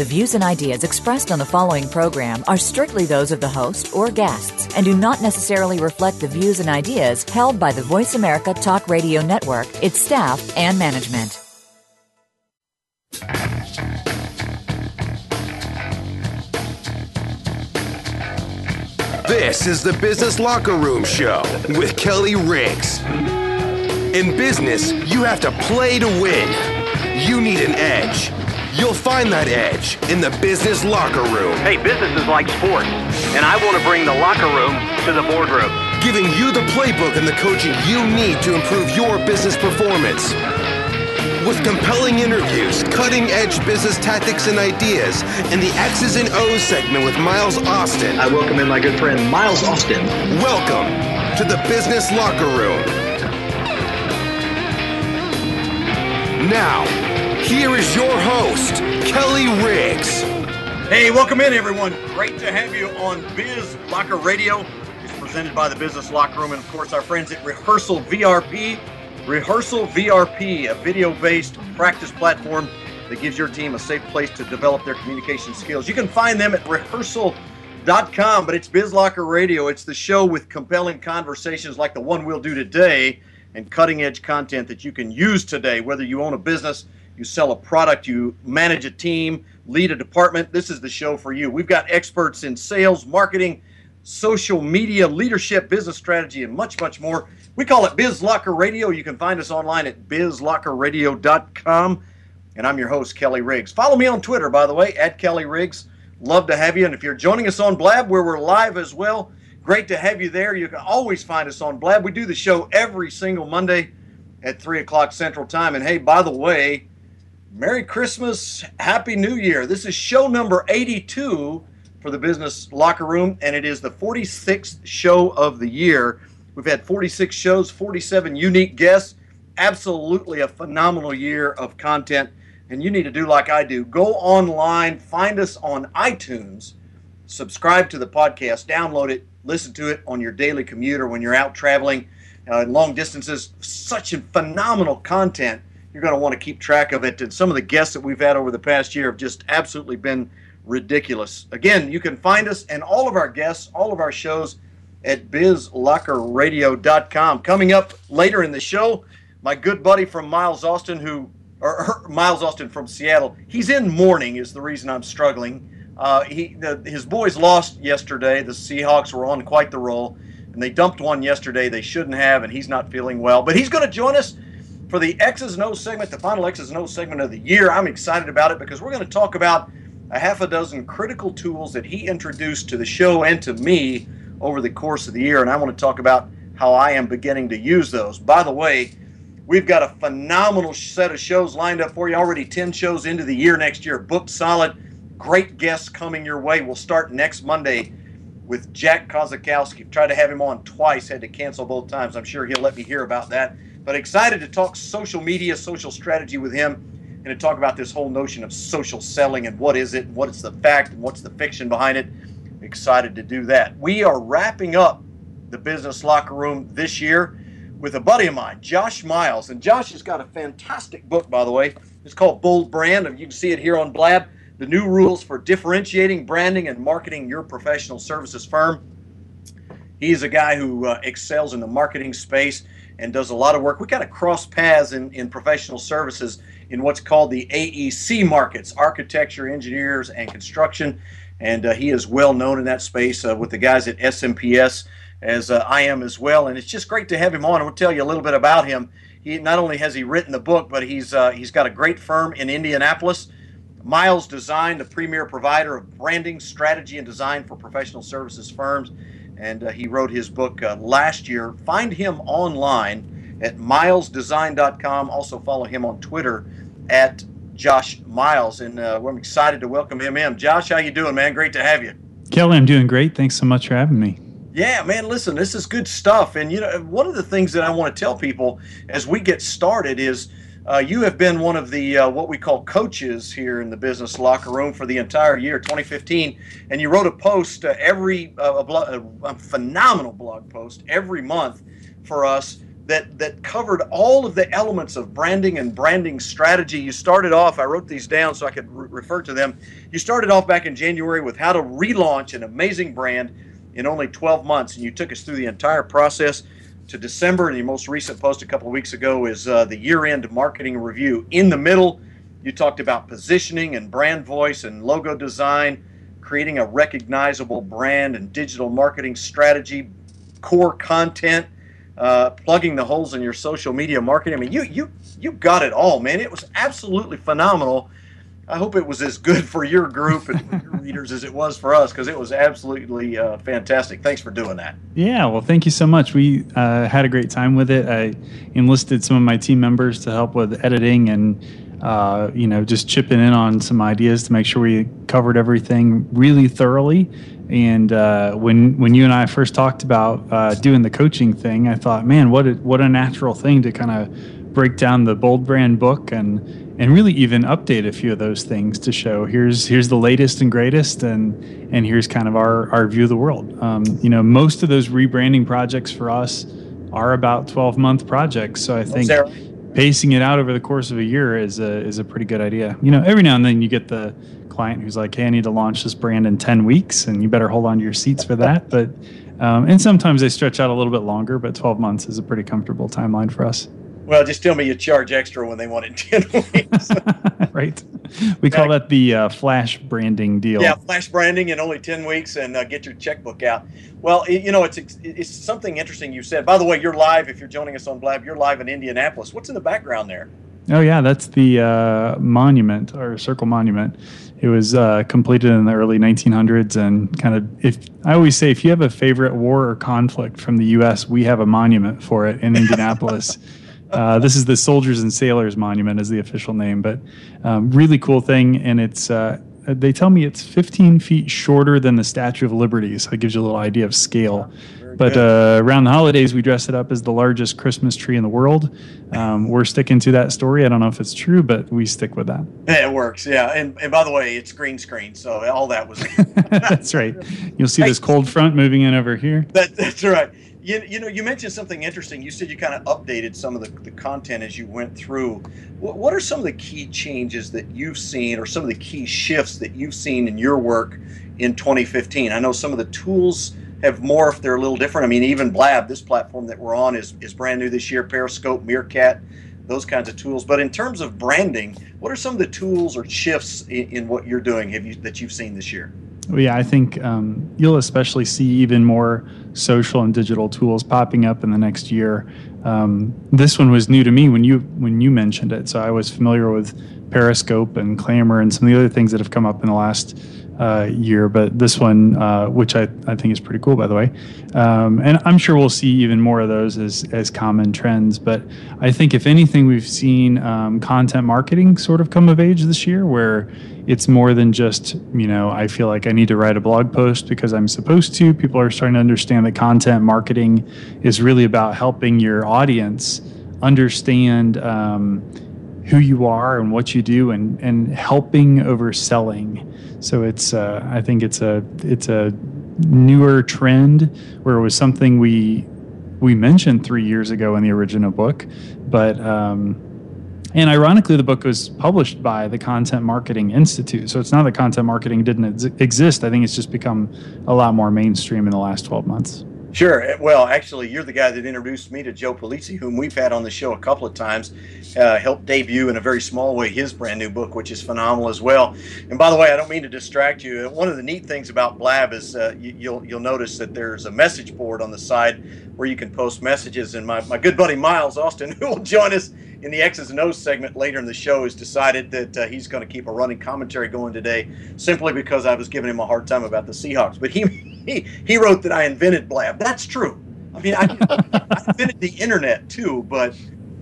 The views and ideas expressed on the following program are strictly those of the host or guests and do not necessarily reflect the views and ideas held by the Voice America Talk Radio Network, its staff, and management. This is the Business Locker Room Show with Kelly Riggs. In business, you have to play to win. You need an edge. You'll find that edge in the business locker room. Hey, business is like sports, and I want to bring the locker room to the boardroom. Giving you the playbook and the coaching you need to improve your business performance. With compelling interviews, cutting edge business tactics and ideas, and the X's and O's segment with Miles Austin. I welcome in my good friend Miles Austin. Welcome to the Business Locker Room. Now, here is your host, Kelly Riggs. Hey, welcome in, everyone. Great to have you on Biz Locker Radio. It's presented by the Business Locker Room and, of course, our friends at Rehearsal VRP. Rehearsal VRP, a video based practice platform that gives your team a safe place to develop their communication skills. You can find them at rehearsal.com, but it's Biz Locker Radio. It's the show with compelling conversations like the one we'll do today and cutting edge content that you can use today, whether you own a business, you sell a product, you manage a team, lead a department. This is the show for you. We've got experts in sales, marketing, social media, leadership, business strategy, and much, much more. We call it Biz Locker Radio. You can find us online at bizlockerradio.com. And I'm your host, Kelly Riggs. Follow me on Twitter, by the way, at Kelly Riggs. Love to have you. And if you're joining us on Blab, where we're live as well, great to have you there. You can always find us on Blab. We do the show every single Monday at 3 o'clock Central Time. And hey, by the way, Merry Christmas, Happy New Year. This is show number 82 for the Business Locker Room, and it is the 46th show of the year. We've had 46 shows, 47 unique guests. Absolutely a phenomenal year of content. And you need to do like I do go online, find us on iTunes, subscribe to the podcast, download it, listen to it on your daily commute or when you're out traveling uh, long distances. Such a phenomenal content. You're going to want to keep track of it. And some of the guests that we've had over the past year have just absolutely been ridiculous. Again, you can find us and all of our guests, all of our shows at bizlockerradio.com. Coming up later in the show, my good buddy from Miles Austin, who or, or Miles Austin from Seattle, he's in mourning is the reason I'm struggling. Uh, he the, his boys lost yesterday. The Seahawks were on quite the roll, and they dumped one yesterday they shouldn't have, and he's not feeling well. But he's going to join us for the X's and O's segment, the final X's and O's segment of the year. I'm excited about it because we're going to talk about a half a dozen critical tools that he introduced to the show and to me over the course of the year, and I want to talk about how I am beginning to use those. By the way, we've got a phenomenal set of shows lined up for you. Already 10 shows into the year next year, booked solid. Great guests coming your way. We'll start next Monday with Jack Kosakowski. Tried to have him on twice, had to cancel both times. I'm sure he'll let me hear about that. But excited to talk social media, social strategy with him, and to talk about this whole notion of social selling and what is it, and what is the fact, and what's the fiction behind it excited to do that. We are wrapping up the business locker room this year with a buddy of mine, Josh Miles. And Josh has got a fantastic book, by the way. It's called Bold Brand. You can see it here on Blab. The new rules for differentiating, branding, and marketing your professional services firm. He's a guy who uh, excels in the marketing space and does a lot of work. We kind of cross paths in, in professional services in what's called the AEC markets architecture, engineers, and construction and uh, he is well known in that space uh, with the guys at SMPS, as uh, I am as well. And it's just great to have him on. We'll tell you a little bit about him. He not only has he written the book, but he's uh, he's got a great firm in Indianapolis. Miles Design, the premier provider of branding, strategy, and design for professional services firms. And uh, he wrote his book uh, last year. Find him online at milesdesign.com. Also follow him on Twitter at Josh Miles, and uh, I'm excited to welcome him in. Josh, how you doing, man? Great to have you. Kelly, I'm doing great. Thanks so much for having me. Yeah, man. Listen, this is good stuff, and you know, one of the things that I want to tell people as we get started is. Uh, you have been one of the uh, what we call coaches here in the business locker room for the entire year 2015, and you wrote a post uh, every uh, a, blog, a, phenomenal blog post every month for us that that covered all of the elements of branding and branding strategy. You started off. I wrote these down so I could re- refer to them. You started off back in January with how to relaunch an amazing brand in only 12 months, and you took us through the entire process to December. And your most recent post a couple of weeks ago is uh, the year end marketing review. In the middle, you talked about positioning and brand voice and logo design, creating a recognizable brand and digital marketing strategy, core content. Uh, plugging the holes in your social media marketing. I mean, you you you got it all, man. It was absolutely phenomenal. I hope it was as good for your group and your readers as it was for us because it was absolutely uh, fantastic. Thanks for doing that. Yeah, well, thank you so much. We uh, had a great time with it. I enlisted some of my team members to help with editing and uh, you know just chipping in on some ideas to make sure we covered everything really thoroughly. And uh, when when you and I first talked about uh, doing the coaching thing, I thought, man, what a, what a natural thing to kind of break down the bold brand book and and really even update a few of those things to show here's here's the latest and greatest and and here's kind of our our view of the world. Um, you know most of those rebranding projects for us are about 12 month projects so i think pacing it out over the course of a year is a is a pretty good idea. You know every now and then you get the client who's like hey i need to launch this brand in 10 weeks and you better hold on to your seats for that but um, and sometimes they stretch out a little bit longer but 12 months is a pretty comfortable timeline for us well, just tell me you charge extra when they want it in 10 weeks. right. We call that the uh, flash branding deal. Yeah, flash branding in only 10 weeks and uh, get your checkbook out. Well, it, you know, it's it's something interesting you said. By the way, you're live if you're joining us on Blab. You're live in Indianapolis. What's in the background there? Oh, yeah, that's the uh, monument or circle monument. It was uh, completed in the early 1900s, and kind of if I always say if you have a favorite war or conflict from the U.S., we have a monument for it in Indianapolis. Uh, this is the Soldiers and Sailors Monument, is the official name, but um, really cool thing. And it's uh, they tell me it's 15 feet shorter than the Statue of Liberty, so it gives you a little idea of scale. but uh, around the holidays, we dress it up as the largest Christmas tree in the world. Um, we're sticking to that story. I don't know if it's true, but we stick with that. It works, yeah. And, and by the way, it's green screen, so all that was. that's right. You'll see this cold front moving in over here. That, that's right. You, you know, you mentioned something interesting. You said you kind of updated some of the, the content as you went through. What, what are some of the key changes that you've seen, or some of the key shifts that you've seen in your work in 2015? I know some of the tools have morphed; they're a little different. I mean, even Blab, this platform that we're on, is is brand new this year. Periscope, Meerkat, those kinds of tools. But in terms of branding, what are some of the tools or shifts in, in what you're doing have you that you've seen this year? Yeah, I think um, you'll especially see even more social and digital tools popping up in the next year. Um, this one was new to me when you when you mentioned it, so I was familiar with Periscope and Clammr and some of the other things that have come up in the last uh, year, but this one, uh, which I, I think is pretty cool, by the way. Um, and I'm sure we'll see even more of those as, as common trends. But I think, if anything, we've seen um, content marketing sort of come of age this year, where it's more than just, you know, I feel like I need to write a blog post because I'm supposed to. People are starting to understand that content marketing is really about helping your audience understand. Um, who you are and what you do and, and helping over selling so it's uh, I think it's a it's a newer trend where it was something we we mentioned three years ago in the original book, but um, and ironically, the book was published by the Content Marketing Institute. So it's not that content marketing didn't ex- exist. I think it's just become a lot more mainstream in the last 12 months. Sure. Well, actually, you're the guy that introduced me to Joe Pulizzi, whom we've had on the show a couple of times. Uh, helped debut in a very small way his brand new book, which is phenomenal as well. And by the way, I don't mean to distract you. One of the neat things about Blab is uh, you, you'll you'll notice that there's a message board on the side where you can post messages. And my, my good buddy Miles Austin, who will join us in the X's and O's segment later in the show, has decided that uh, he's going to keep a running commentary going today, simply because I was giving him a hard time about the Seahawks. But he he, he wrote that I invented Blab. That's true. I mean, I, I invented the internet too, but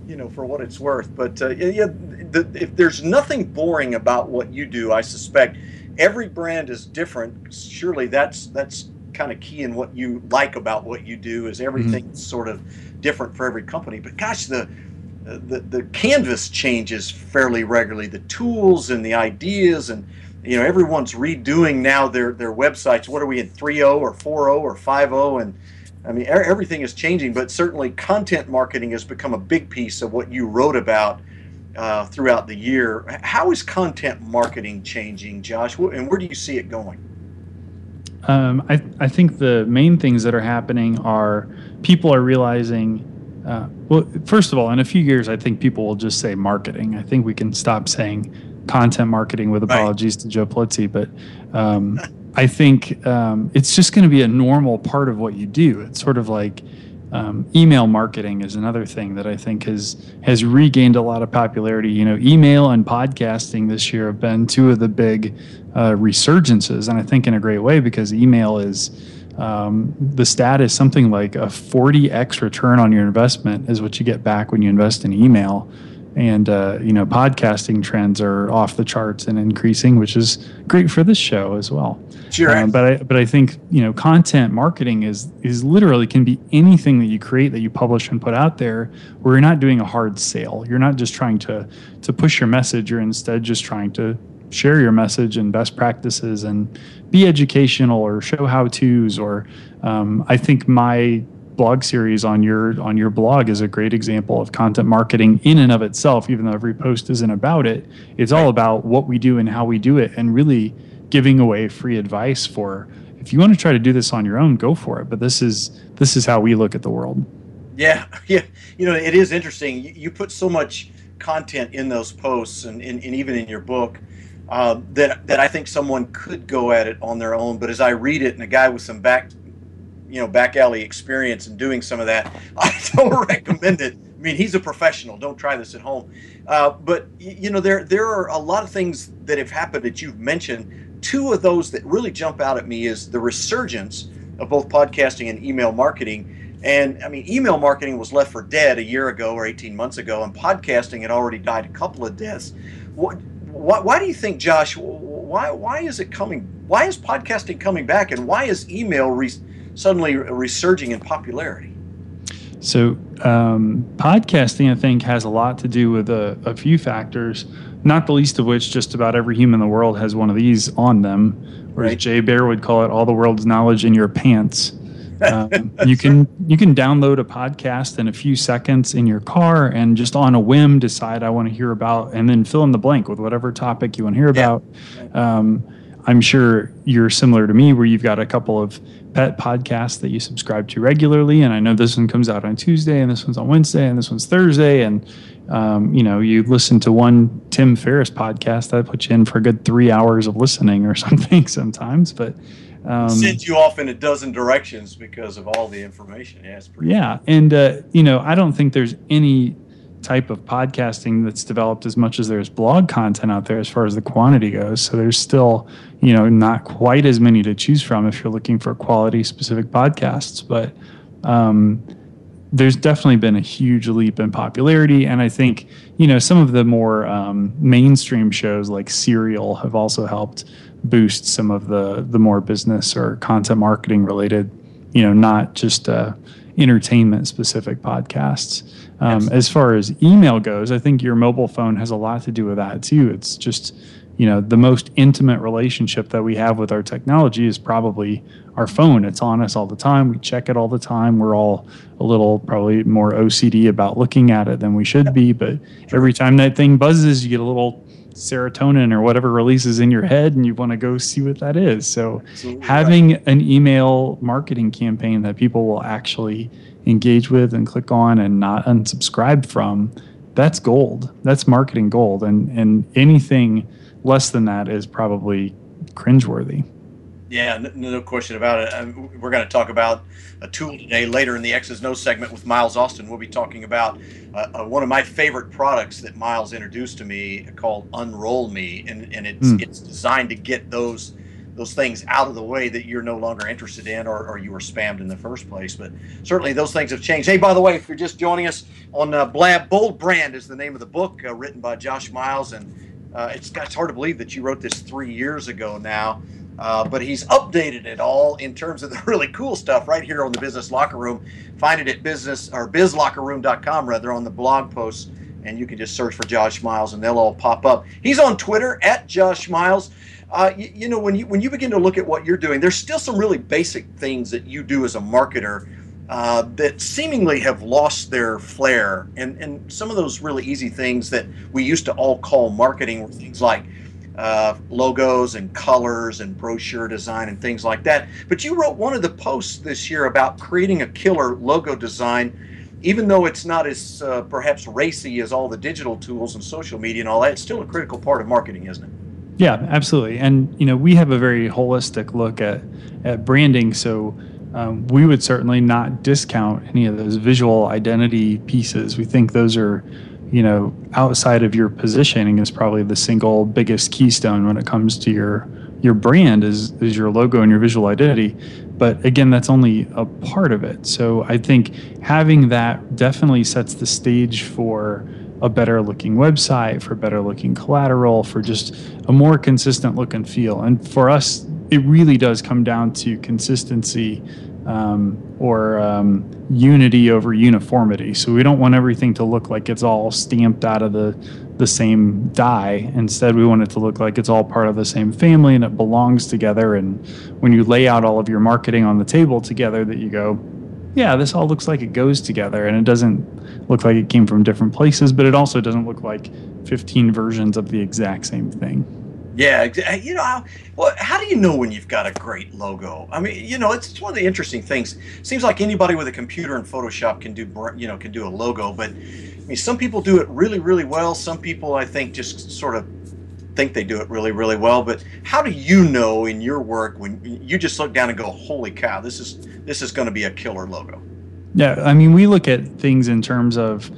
you know, for what it's worth. But uh, yeah, the, if there's nothing boring about what you do, I suspect every brand is different. Surely that's that's kind of key in what you like about what you do is everything's mm-hmm. sort of different for every company. But gosh, the the the canvas changes fairly regularly. The tools and the ideas and you know everyone's redoing now their their websites. What are we in 3.0 or 4.0 or 5.0 and I mean everything is changing, but certainly content marketing has become a big piece of what you wrote about uh, throughout the year. How is content marketing changing, Josh, and where do you see it going? Um, I, I think the main things that are happening are people are realizing uh, well, first of all, in a few years, I think people will just say marketing. I think we can stop saying content marketing with apologies right. to Joe Pulizzi, but um, I think um, it's just going to be a normal part of what you do. It's sort of like um, email marketing is another thing that I think has has regained a lot of popularity. You know, email and podcasting this year have been two of the big uh, resurgences, and I think in a great way because email is um, the stat is something like a 40x return on your investment is what you get back when you invest in email. And uh, you know, podcasting trends are off the charts and increasing, which is great for this show as well. Sure. Um, but I but I think you know, content marketing is is literally can be anything that you create that you publish and put out there, where you're not doing a hard sale. You're not just trying to to push your message. You're instead just trying to share your message and best practices and be educational or show how to's or um, i think my blog series on your on your blog is a great example of content marketing in and of itself even though every post isn't about it. It's all about what we do and how we do it and really giving away free advice for if you want to try to do this on your own go for it but this is this is how we look at the world. Yeah yeah you know it is interesting. You, you put so much content in those posts and, and, and even in your book uh, that that I think someone could go at it on their own. But as I read it, and a guy with some back, you know, back alley experience in doing some of that, I don't recommend it. I mean, he's a professional. Don't try this at home. Uh, but you know, there there are a lot of things that have happened that you've mentioned. Two of those that really jump out at me is the resurgence of both podcasting and email marketing. And I mean, email marketing was left for dead a year ago or 18 months ago, and podcasting had already died a couple of deaths. What why, why do you think, Josh? Why why is it coming? Why is podcasting coming back, and why is email re- suddenly resurging in popularity? So, um, podcasting, I think, has a lot to do with a, a, few factors, not the least of which just about every human in the world has one of these on them, or right. as Jay Baer would call it, all the world's knowledge in your pants. Um, you can you can download a podcast in a few seconds in your car and just on a whim decide I want to hear about and then fill in the blank with whatever topic you want to hear about. Um, I'm sure you're similar to me where you've got a couple of pet podcasts that you subscribe to regularly, and I know this one comes out on Tuesday and this one's on Wednesday and this one's Thursday, and um, you know you listen to one Tim Ferriss podcast that puts you in for a good three hours of listening or something sometimes, but um, sends you off in a dozen directions because of all the information. Yeah, yeah, cool. and uh, you know, I don't think there's any type of podcasting that's developed as much as there's blog content out there as far as the quantity goes. So there's still, you know, not quite as many to choose from if you're looking for quality specific podcasts, but um, there's definitely been a huge leap in popularity. And I think, you know, some of the more um, mainstream shows like Serial have also helped boost some of the the more business or content marketing related, you know, not just uh, entertainment specific podcasts. Um, as far as email goes, I think your mobile phone has a lot to do with that too. It's just you know the most intimate relationship that we have with our technology is probably our phone. It's on us all the time. We check it all the time. We're all a little probably more ocd about looking at it than we should be but every time that thing buzzes you get a little serotonin or whatever releases in your head and you want to go see what that is. So Absolutely having an email marketing campaign that people will actually engage with and click on and not unsubscribe from, that's gold. That's marketing gold. And and anything less than that is probably cringeworthy. Yeah, no, no question about it. Um, we're going to talk about a tool today later in the X's No segment with Miles Austin. We'll be talking about uh, uh, one of my favorite products that Miles introduced to me called Unroll Me, and, and it's mm. it's designed to get those those things out of the way that you're no longer interested in or, or you were spammed in the first place. But certainly those things have changed. Hey, by the way, if you're just joining us on uh, Blab, Bold Brand is the name of the book uh, written by Josh Miles, and uh, it's, it's hard to believe that you wrote this three years ago now. Uh, but he's updated it all in terms of the really cool stuff right here on the Business Locker Room. Find it at business or bizlockerroom.com rather on the blog posts. and you can just search for Josh Miles, and they'll all pop up. He's on Twitter at Josh Miles. Uh, you, you, know, when you when you begin to look at what you're doing, there's still some really basic things that you do as a marketer uh, that seemingly have lost their flair, and and some of those really easy things that we used to all call marketing were things like. Uh, logos and colors and brochure design and things like that. But you wrote one of the posts this year about creating a killer logo design even though it's not as uh, perhaps racy as all the digital tools and social media and all that, it's still a critical part of marketing, isn't it? Yeah, absolutely. And you know, we have a very holistic look at at branding, so um, we would certainly not discount any of those visual identity pieces. We think those are, you know, outside of your positioning is probably the single biggest keystone when it comes to your your brand is is your logo and your visual identity. But again, that's only a part of it. So I think having that definitely sets the stage for a better looking website, for better looking collateral, for just a more consistent look and feel. And for us, it really does come down to consistency um, or um, unity over uniformity. So we don't want everything to look like it's all stamped out of the the same die. Instead, we want it to look like it's all part of the same family and it belongs together. And when you lay out all of your marketing on the table together, that you go, yeah, this all looks like it goes together, and it doesn't look like it came from different places, but it also doesn't look like 15 versions of the exact same thing. Yeah, you know, how, well, how do you know when you've got a great logo? I mean, you know, it's, it's one of the interesting things. Seems like anybody with a computer and Photoshop can do, you know, can do a logo, but I mean, some people do it really, really well. Some people, I think, just sort of think they do it really, really well. But how do you know in your work when you just look down and go, "Holy cow, this is this is going to be a killer logo"? Yeah, I mean, we look at things in terms of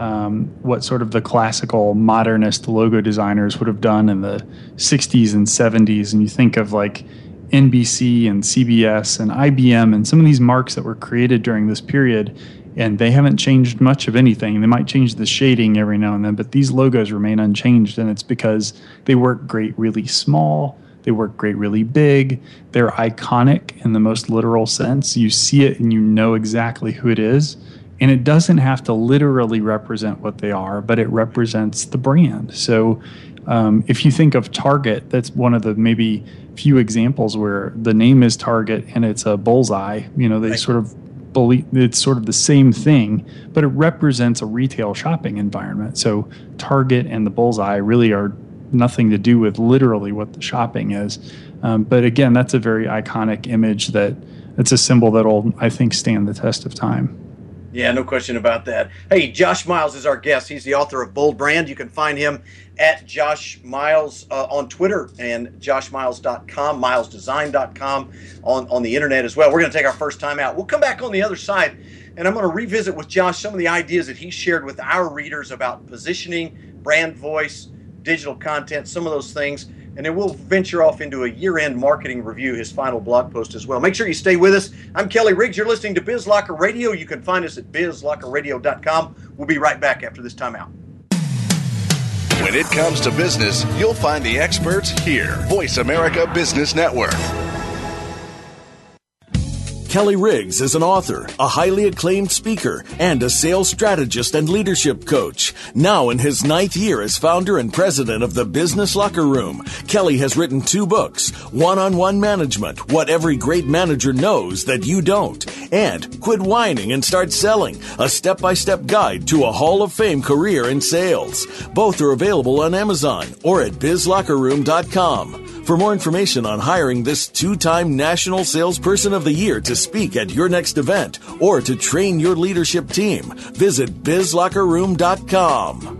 um, what sort of the classical modernist logo designers would have done in the 60s and 70s. And you think of like NBC and CBS and IBM and some of these marks that were created during this period. And they haven't changed much of anything. They might change the shading every now and then, but these logos remain unchanged. And it's because they work great really small. They work great really big. They're iconic in the most literal sense. You see it and you know exactly who it is and it doesn't have to literally represent what they are, but it represents the brand. So um, if you think of Target, that's one of the maybe few examples where the name is Target and it's a bullseye. You know, they right. sort of believe it's sort of the same thing, but it represents a retail shopping environment. So Target and the bullseye really are nothing to do with literally what the shopping is. Um, but again, that's a very iconic image that it's a symbol that'll, I think, stand the test of time. Yeah, no question about that. Hey, Josh Miles is our guest. He's the author of Bold Brand. You can find him at Josh Miles uh, on Twitter and joshmiles.com, milesdesign.com on, on the internet as well. We're going to take our first time out. We'll come back on the other side, and I'm going to revisit with Josh some of the ideas that he shared with our readers about positioning, brand voice, digital content, some of those things and then we'll venture off into a year-end marketing review, his final blog post as well. Make sure you stay with us. I'm Kelly Riggs. You're listening to BizLocker Radio. You can find us at bizlockerradio.com. We'll be right back after this timeout. When it comes to business, you'll find the experts here. Voice America Business Network. Kelly Riggs is an author, a highly acclaimed speaker, and a sales strategist and leadership coach. Now in his ninth year as founder and president of the Business Locker Room, Kelly has written two books, One-on-One Management, What Every Great Manager Knows That You Don't, and Quit Whining and Start Selling, a step-by-step guide to a Hall of Fame career in sales. Both are available on Amazon or at bizlockerroom.com. For more information on hiring this two time National Salesperson of the Year to speak at your next event or to train your leadership team, visit bizlockerroom.com.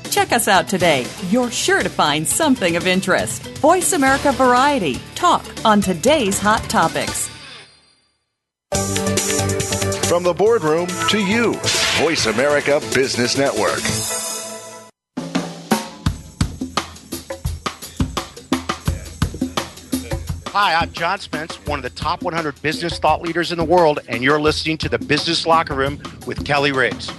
Check us out today. You're sure to find something of interest. Voice America Variety. Talk on today's hot topics. From the boardroom to you, Voice America Business Network. Hi, I'm John Spence, one of the top 100 business thought leaders in the world, and you're listening to the Business Locker Room with Kelly Riggs.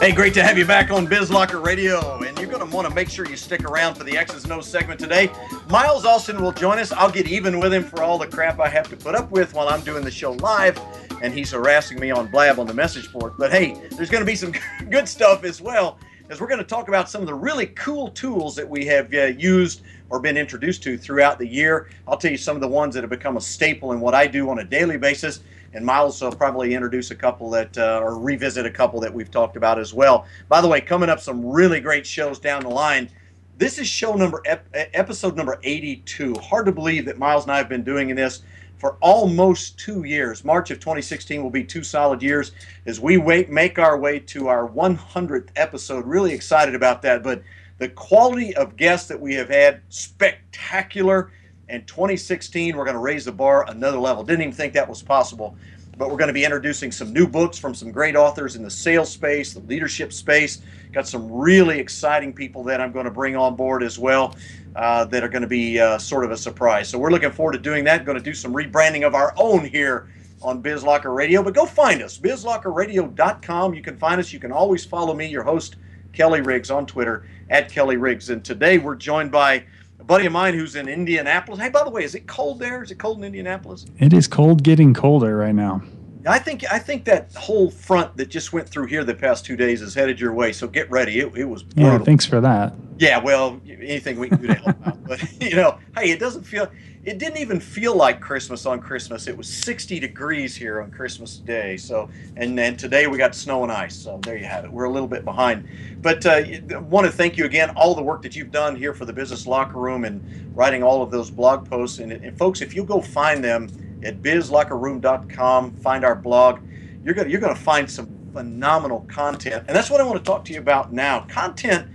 Hey, great to have you back on Biz Locker Radio, and you're going to want to make sure you stick around for the X's and O's segment today. Miles Austin will join us. I'll get even with him for all the crap I have to put up with while I'm doing the show live, and he's harassing me on Blab on the message board. But hey, there's going to be some good stuff as well, as we're going to talk about some of the really cool tools that we have uh, used or been introduced to throughout the year. I'll tell you some of the ones that have become a staple in what I do on a daily basis. And Miles will probably introduce a couple that, uh, or revisit a couple that we've talked about as well. By the way, coming up some really great shows down the line. This is show number, ep- episode number 82. Hard to believe that Miles and I have been doing this for almost two years. March of 2016 will be two solid years as we wait, make our way to our 100th episode. Really excited about that. But the quality of guests that we have had, spectacular. And 2016, we're going to raise the bar another level. Didn't even think that was possible. But we're going to be introducing some new books from some great authors in the sales space, the leadership space. Got some really exciting people that I'm going to bring on board as well uh, that are going to be uh, sort of a surprise. So we're looking forward to doing that. Going to do some rebranding of our own here on BizLocker Radio. But go find us, bizlockerradio.com. You can find us. You can always follow me, your host, Kelly Riggs, on Twitter at Kelly Riggs. And today we're joined by a buddy of mine who's in Indianapolis. Hey, by the way, is it cold there? Is it cold in Indianapolis? It is cold getting colder right now. I think I think that whole front that just went through here the past two days is headed your way. So get ready. It, it was brutal. Yeah, thanks for that. Yeah, well, anything we can do to help out. But you know, hey, it doesn't feel. It didn't even feel like Christmas on Christmas. It was 60 degrees here on Christmas Day. So, and then today we got snow and ice. So there you have it. We're a little bit behind. But uh, I want to thank you again, all the work that you've done here for the Business Locker Room and writing all of those blog posts. And, and folks, if you go find them at bizlockerroom.com, find our blog, you're gonna you're gonna find some phenomenal content. And that's what I want to talk to you about now. Content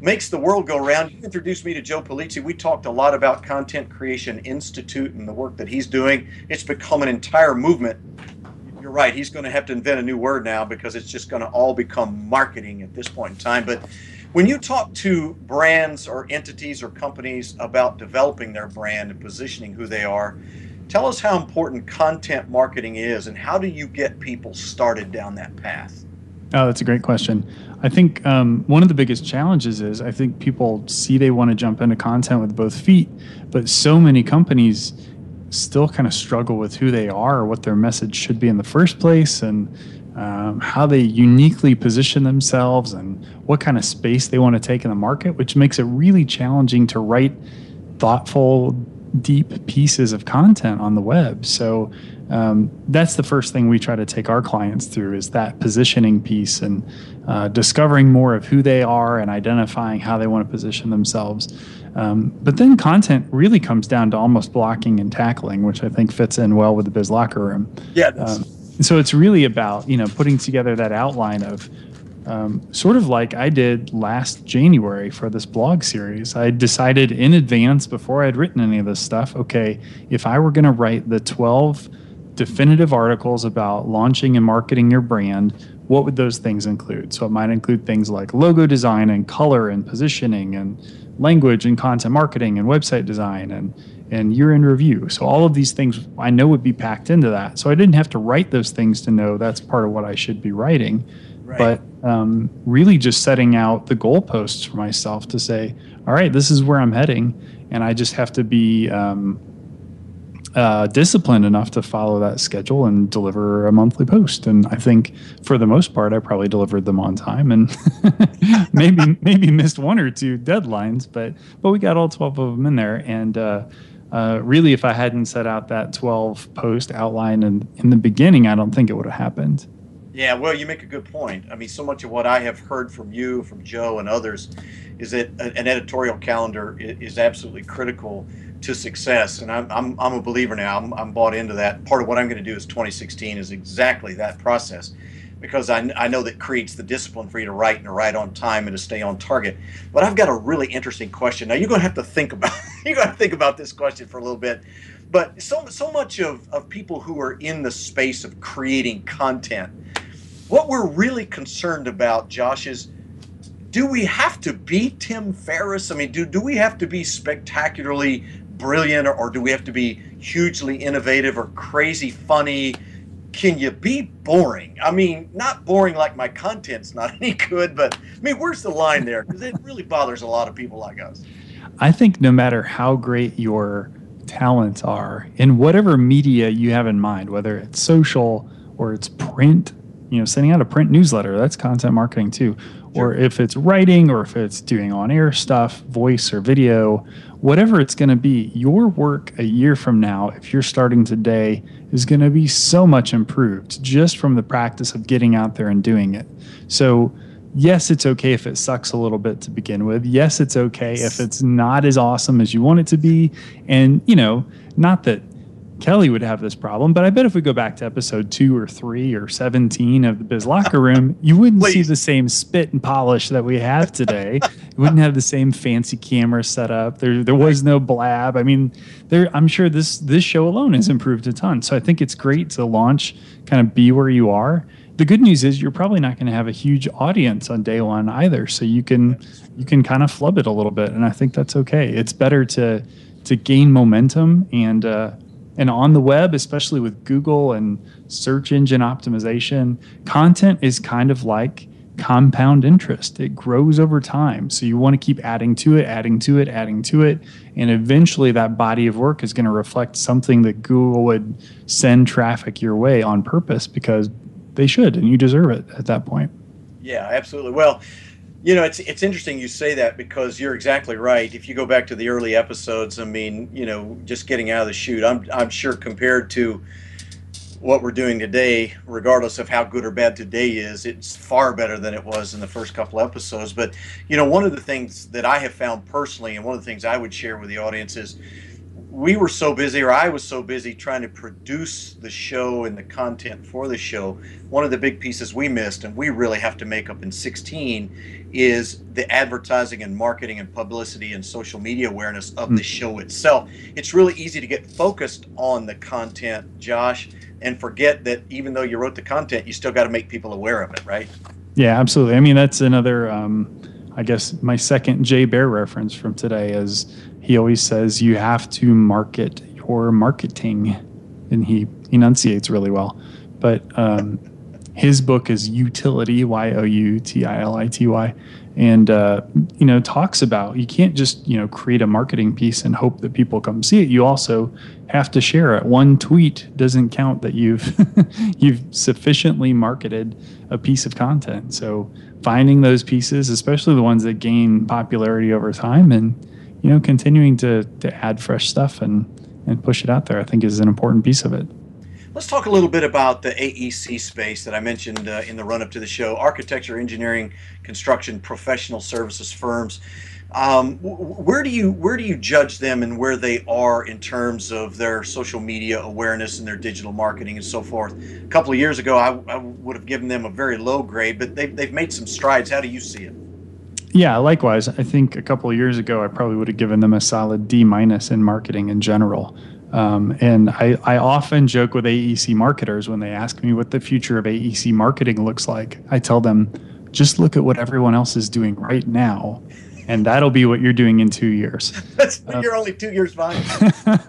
makes the world go round. You introduced me to Joe Pulizzi. We talked a lot about Content Creation Institute and the work that he's doing. It's become an entire movement. You're right. He's going to have to invent a new word now because it's just going to all become marketing at this point in time. But when you talk to brands or entities or companies about developing their brand and positioning who they are, tell us how important content marketing is and how do you get people started down that path? Oh, that's a great question. I think um, one of the biggest challenges is I think people see they want to jump into content with both feet, but so many companies still kind of struggle with who they are, or what their message should be in the first place, and um, how they uniquely position themselves, and what kind of space they want to take in the market, which makes it really challenging to write thoughtful, deep pieces of content on the web. So um, that's the first thing we try to take our clients through is that positioning piece and uh, discovering more of who they are and identifying how they want to position themselves. Um, but then content really comes down to almost blocking and tackling, which I think fits in well with the Biz Locker Room. Yeah. Um, so it's really about you know putting together that outline of um, sort of like I did last January for this blog series. I decided in advance before I'd written any of this stuff. Okay, if I were going to write the twelve definitive articles about launching and marketing your brand, what would those things include? So it might include things like logo design and color and positioning and language and content marketing and website design and and year in review. So all of these things I know would be packed into that. So I didn't have to write those things to know that's part of what I should be writing. Right. But um, really just setting out the goalposts for myself to say, all right, this is where I'm heading, and I just have to be um, uh, disciplined enough to follow that schedule and deliver a monthly post. And I think for the most part, I probably delivered them on time and maybe maybe missed one or two deadlines, but but we got all twelve of them in there. And uh, uh, really, if I hadn't set out that twelve post outline in, in the beginning, I don't think it would have happened. Yeah, well, you make a good point. I mean, so much of what I have heard from you, from Joe, and others is that an editorial calendar is absolutely critical to success. And I'm, I'm, I'm a believer now. I'm, I'm bought into that. Part of what I'm going to do is 2016 is exactly that process because I, I know that creates the discipline for you to write and to write on time and to stay on target. But I've got a really interesting question. Now you're going to have to think about you're going to think about this question for a little bit. But so so much of, of people who are in the space of creating content, what we're really concerned about, Josh, is do we have to be Tim Ferriss? I mean, do do we have to be spectacularly brilliant, or, or do we have to be hugely innovative or crazy funny? Can you be boring? I mean, not boring like my content's not any good, but I mean, where's the line there? Because it really bothers a lot of people like us. I think no matter how great your talents are in whatever media you have in mind, whether it's social or it's print, you know, sending out a print newsletter, that's content marketing too. Or if it's writing or if it's doing on air stuff, voice or video, whatever it's going to be, your work a year from now, if you're starting today, is going to be so much improved just from the practice of getting out there and doing it. So, yes, it's okay if it sucks a little bit to begin with. Yes, it's okay if it's not as awesome as you want it to be. And, you know, not that Kelly would have this problem, but I bet if we go back to episode two or three or 17 of the Biz Locker Room, you wouldn't see the same spit and polish that we have today. you wouldn't have the same fancy camera set up. There, there was no blab. I mean, there, I'm sure this, this show alone has improved a ton. So I think it's great to launch, kind of be where you are. The good news is you're probably not going to have a huge audience on day one either. So you can, you can kind of flub it a little bit. And I think that's okay. It's better to, to gain momentum and, uh, and on the web, especially with Google and search engine optimization, content is kind of like compound interest. It grows over time. So you want to keep adding to it, adding to it, adding to it. And eventually that body of work is going to reflect something that Google would send traffic your way on purpose because they should and you deserve it at that point. Yeah, absolutely. Well, you know, it's it's interesting you say that because you're exactly right. If you go back to the early episodes, I mean, you know, just getting out of the chute, I'm I'm sure compared to what we're doing today, regardless of how good or bad today is, it's far better than it was in the first couple episodes. But you know, one of the things that I have found personally, and one of the things I would share with the audience is we were so busy, or I was so busy trying to produce the show and the content for the show. One of the big pieces we missed, and we really have to make up in 16, is the advertising and marketing and publicity and social media awareness of the show itself. It's really easy to get focused on the content, Josh, and forget that even though you wrote the content, you still got to make people aware of it, right? Yeah, absolutely. I mean, that's another, um, I guess, my second Jay Baer reference from today is he always says you have to market your marketing, and he enunciates really well. But um, his book is Youtility, Y O U T I L I T Y, and uh, you know talks about you can't just you know create a marketing piece and hope that people come see it. You also have to share it. One tweet doesn't count that you've you've sufficiently marketed a piece of content. So finding those pieces, especially the ones that gain popularity over time, and you know, continuing to to add fresh stuff and and push it out there, I think is an important piece of it. Let's talk a little bit about the AEC space that I mentioned uh, in the run up to the show architecture, engineering, construction, professional services firms. Um, where do you where do you judge them and where they are in terms of their social media awareness and their digital marketing and so forth? A couple of years ago, I, I would have given them a very low grade, but they've, they've made some strides. How do you see it? Yeah, likewise. I think a couple of years ago, I probably would have given them a solid D minus in marketing in general. Um, and I, I often joke with AEC marketers when they ask me what the future of AEC marketing looks like. I tell them, just look at what everyone else is doing right now, and that'll be what you're doing in two years. uh, you're only two years behind.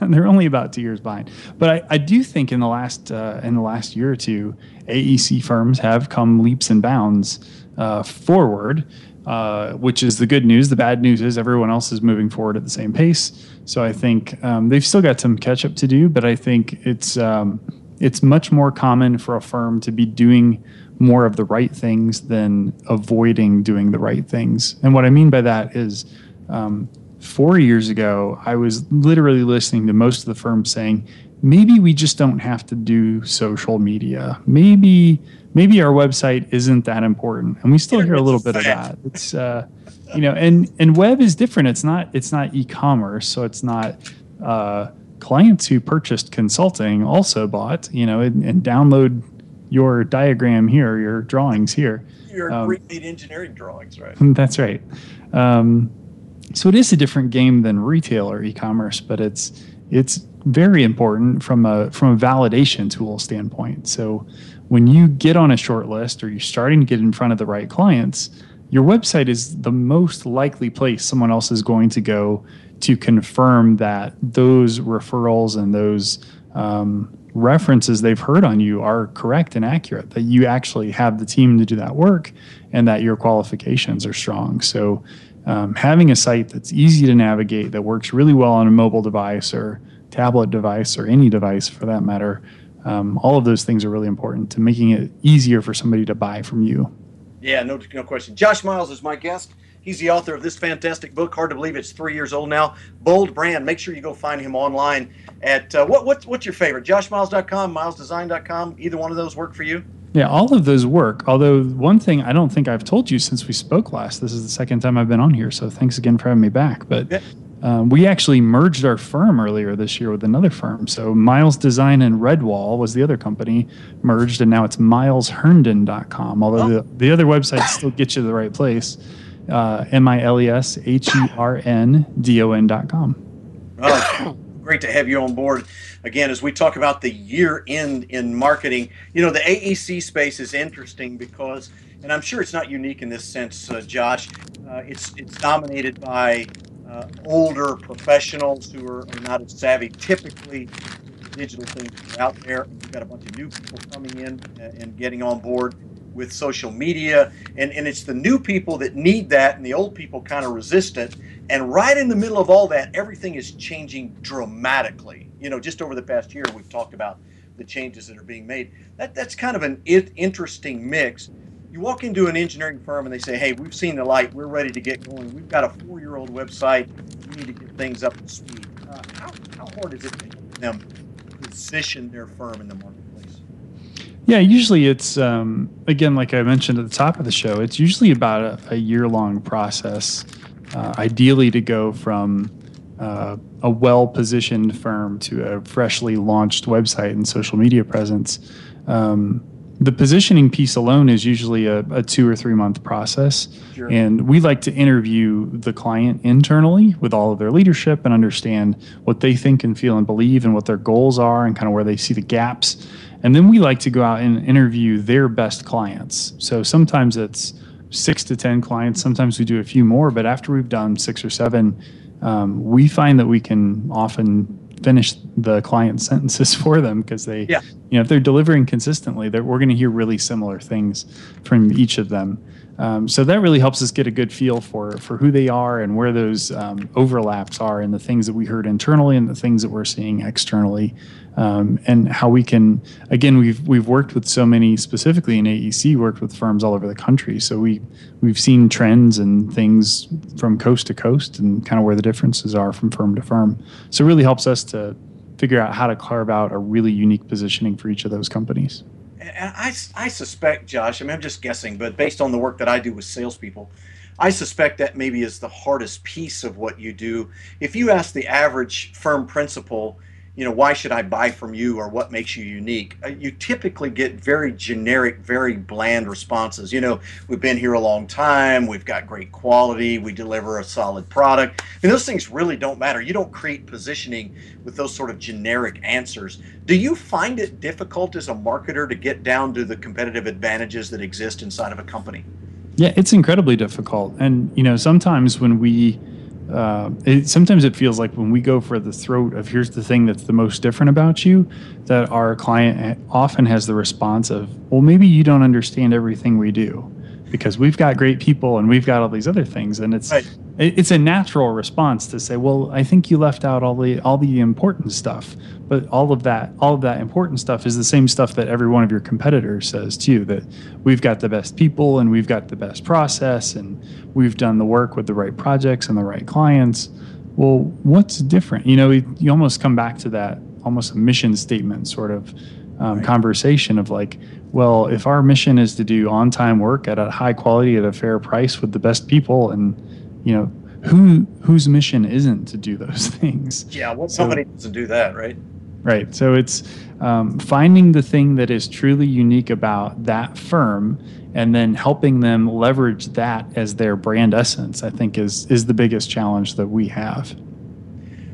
they're only about two years behind. But I, I do think in the last uh, in the last year or two, AEC firms have come leaps and bounds uh, forward. Uh, which is the good news. The bad news is everyone else is moving forward at the same pace. So I think um, they've still got some catch up to do, but I think it's um, it's much more common for a firm to be doing more of the right things than avoiding doing the right things. And what I mean by that is. Um, four years ago, I was literally listening to most of the firms saying, maybe we just don't have to do social media. Maybe maybe our website isn't that important and we still hear a little bit of that. It's uh, you know and and web is different. It's not it's not e-commerce so it's not uh, clients who purchased consulting also bought you know and, and download your diagram here your drawings here. Your um, pre-made engineering drawings right. That's right. Um, so it is a different game than retail or e-commerce but it's it's very important from a from a validation tool standpoint. So when you get on a short list or you're starting to get in front of the right clients, your website is the most likely place someone else is going to go to confirm that those referrals and those um, references they've heard on you are correct and accurate, that you actually have the team to do that work and that your qualifications are strong. So, um, having a site that's easy to navigate, that works really well on a mobile device or tablet device or any device for that matter, um, all of those things are really important to making it easier for somebody to buy from you. Yeah, no, no question. Josh Miles is my guest. He's the author of this fantastic book. Hard to believe it's three years old now. Bold Brand. Make sure you go find him online at uh, what, what what's your favorite? JoshMiles.com, MilesDesign.com. Either one of those work for you? Yeah, all of those work. Although one thing I don't think I've told you since we spoke last. This is the second time I've been on here, so thanks again for having me back. But yeah. Um, we actually merged our firm earlier this year with another firm. So Miles Design and Redwall was the other company merged, and now it's MilesHerndon.com. Although oh. the, the other website still gets you to the right place. Uh, M I L E S H E R N D O N.com. Oh, great to have you on board again as we talk about the year end in marketing. You know, the AEC space is interesting because, and I'm sure it's not unique in this sense, uh, Josh. Uh, it's it's dominated by uh, older professionals who are, are, not as savvy. Typically, digital things out there. We've got a bunch of new people coming in and getting on board with social media, and, and it's the new people that need that, and the old people kind of resist it. And right in the middle of all that, everything is changing dramatically. You know, just over the past year, we've talked about the changes that are being made. That that's kind of an interesting mix. You walk into an engineering firm and they say, "Hey, we've seen the light. We're ready to get going. We've got a four-year-old website. We need to get things up to speed." Uh, how, how hard is it to them position their firm in the marketplace? Yeah, usually it's um, again, like I mentioned at the top of the show, it's usually about a, a year-long process uh, ideally to go from uh, a well positioned firm to a freshly launched website and social media presence. Um, the positioning piece alone is usually a, a two or three month process. Sure. And we like to interview the client internally with all of their leadership and understand what they think and feel and believe and what their goals are and kind of where they see the gaps. And then we like to go out and interview their best clients. So sometimes it's six to 10 clients. Sometimes we do a few more, but after we've done six or seven, um, we find that we can often finish the client sentences for them because they, yeah. you know, if they're delivering consistently, that we're going to hear really similar things from each of them. Um, so that really helps us get a good feel for for who they are and where those um, overlaps are and the things that we heard internally and the things that we're seeing externally. Um, and how we can again we've we've worked with so many specifically in AEC worked with firms all over the country. So we we've seen trends and things from coast to coast and kind of where the differences are from firm to firm. So it really helps us to figure out how to carve out a really unique positioning for each of those companies and I, I suspect Josh I mean I'm just guessing but based on the work that I do with salespeople I suspect that maybe is the hardest piece of what you do. If you ask the average firm principal, you know, why should I buy from you or what makes you unique? Uh, you typically get very generic, very bland responses. You know, we've been here a long time, we've got great quality, we deliver a solid product. I mean, those things really don't matter. You don't create positioning with those sort of generic answers. Do you find it difficult as a marketer to get down to the competitive advantages that exist inside of a company? Yeah, it's incredibly difficult. And, you know, sometimes when we, uh, it, sometimes it feels like when we go for the throat of here's the thing that's the most different about you, that our client often has the response of, well, maybe you don't understand everything we do because we've got great people and we've got all these other things. And it's, right. It, it's a natural response to say, well, I think you left out all the, all the important stuff, but all of that, all of that important stuff is the same stuff that every one of your competitors says too, that we've got the best people and we've got the best process and we've done the work with the right projects and the right clients. Well, what's different? You know, you almost come back to that almost a mission statement sort of um, right. conversation of like, well, if our mission is to do on time work at a high quality at a fair price with the best people, and you know, who whose mission isn't to do those things? Yeah, well, so, somebody doesn't do that, right? Right. So it's um, finding the thing that is truly unique about that firm and then helping them leverage that as their brand essence, I think is is the biggest challenge that we have.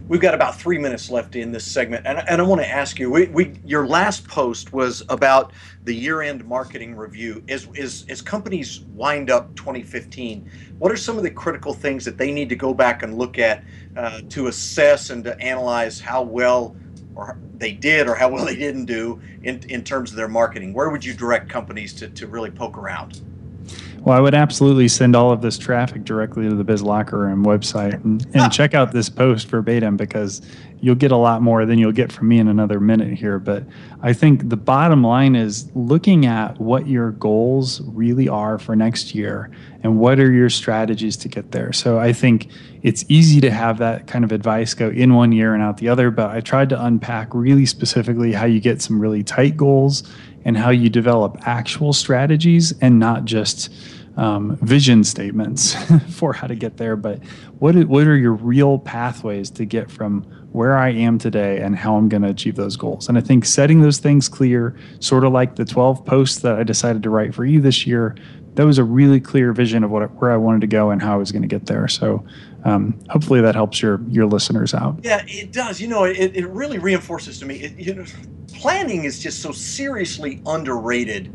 We've got about three minutes left in this segment, and, and I want to ask you: we, we, your last post was about the year-end marketing review. As, as as companies wind up 2015, what are some of the critical things that they need to go back and look at uh, to assess and to analyze how well or they did or how well they didn't do in, in terms of their marketing? Where would you direct companies to, to really poke around? Well, I would absolutely send all of this traffic directly to the Biz Locker Room website and, and check out this post verbatim because you'll get a lot more than you'll get from me in another minute here. But I think the bottom line is looking at what your goals really are for next year and what are your strategies to get there. So I think it's easy to have that kind of advice go in one year and out the other, but I tried to unpack really specifically how you get some really tight goals and how you develop actual strategies and not just um, vision statements for how to get there, but what what are your real pathways to get from where I am today and how I'm going to achieve those goals? And I think setting those things clear, sort of like the 12 posts that I decided to write for you this year, that was a really clear vision of what where I wanted to go and how I was going to get there. So um, hopefully that helps your your listeners out. Yeah, it does. You know, it, it really reinforces to me. It, you know, planning is just so seriously underrated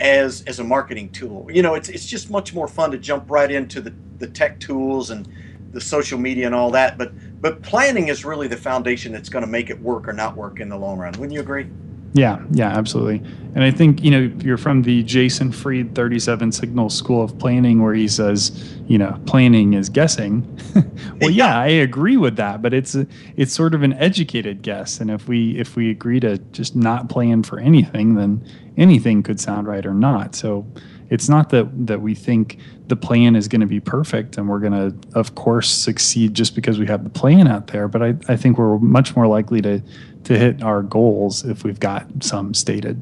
as as a marketing tool. You know, it's it's just much more fun to jump right into the, the tech tools and the social media and all that. But but planning is really the foundation that's going to make it work or not work in the long run. Wouldn't you agree? Yeah, yeah, absolutely. And I think, you know, you're from the Jason Fried 37 Signal School of Planning where he says, you know, planning is guessing. well, yeah, I agree with that, but it's it's sort of an educated guess. And if we if we agree to just not plan for anything, then anything could sound right or not. So it's not that that we think the plan is going to be perfect and we're going to of course succeed just because we have the plan out there, but I, I think we're much more likely to to hit our goals if we've got some stated.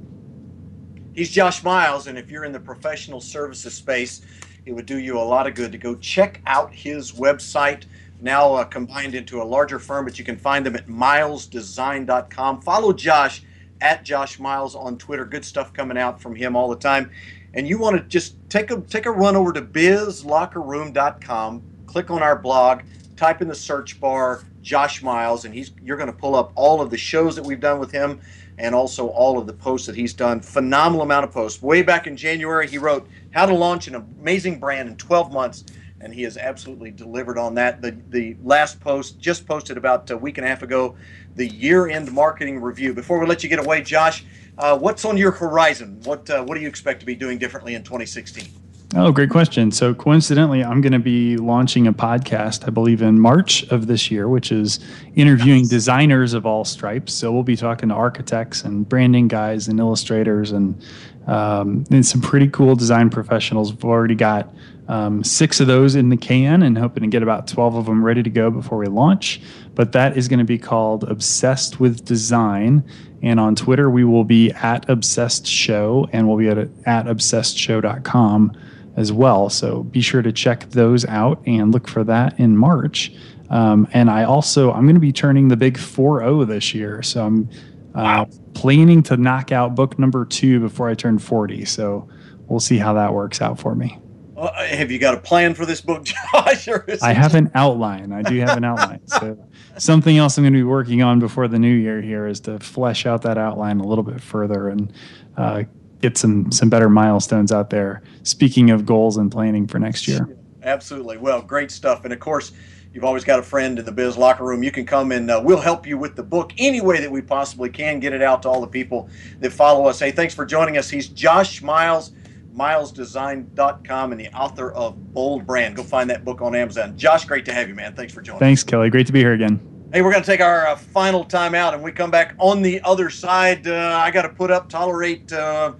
He's Josh Miles, and if you're in the professional services space, it would do you a lot of good to go check out his website. Now uh, combined into a larger firm, but you can find them at milesdesign.com. Follow Josh at Josh Miles on Twitter. Good stuff coming out from him all the time. And you want to just take a take a run over to bizlockerroom.com, click on our blog, type in the search bar Josh Miles, and he's you're going to pull up all of the shows that we've done with him, and also all of the posts that he's done. Phenomenal amount of posts. Way back in January, he wrote how to launch an amazing brand in 12 months, and he has absolutely delivered on that. The the last post just posted about a week and a half ago, the year-end marketing review. Before we let you get away, Josh, uh, what's on your horizon? What uh, what do you expect to be doing differently in 2016? Oh, great question. So, coincidentally, I'm going to be launching a podcast, I believe, in March of this year, which is interviewing nice. designers of all stripes. So, we'll be talking to architects and branding guys and illustrators and, um, and some pretty cool design professionals. We've already got um, six of those in the can and hoping to get about 12 of them ready to go before we launch. But that is going to be called Obsessed with Design. And on Twitter, we will be at Obsessed Show and we'll be at, at obsessedshow.com as well. So be sure to check those out and look for that in March. Um, and I also I'm going to be turning the big 4-0 this year, so I'm uh, wow. planning to knock out book number two before I turn 40. So we'll see how that works out for me. Uh, have you got a plan for this book, Josh? I have an outline. I do have an outline. So something else I'm going to be working on before the new year here is to flesh out that outline a little bit further and uh, get some some better milestones out there. Speaking of goals and planning for next year. Absolutely. Well, great stuff. And of course, you've always got a friend in the biz locker room. You can come and uh, we'll help you with the book any way that we possibly can. Get it out to all the people that follow us. Hey, thanks for joining us. He's Josh Miles, milesdesign.com, and the author of Bold Brand. Go find that book on Amazon. Josh, great to have you, man. Thanks for joining. Thanks, Kelly. Great to be here again. Hey, we're going to take our uh, final time out, and we come back on the other side. Uh, I got to put up, tolerate uh,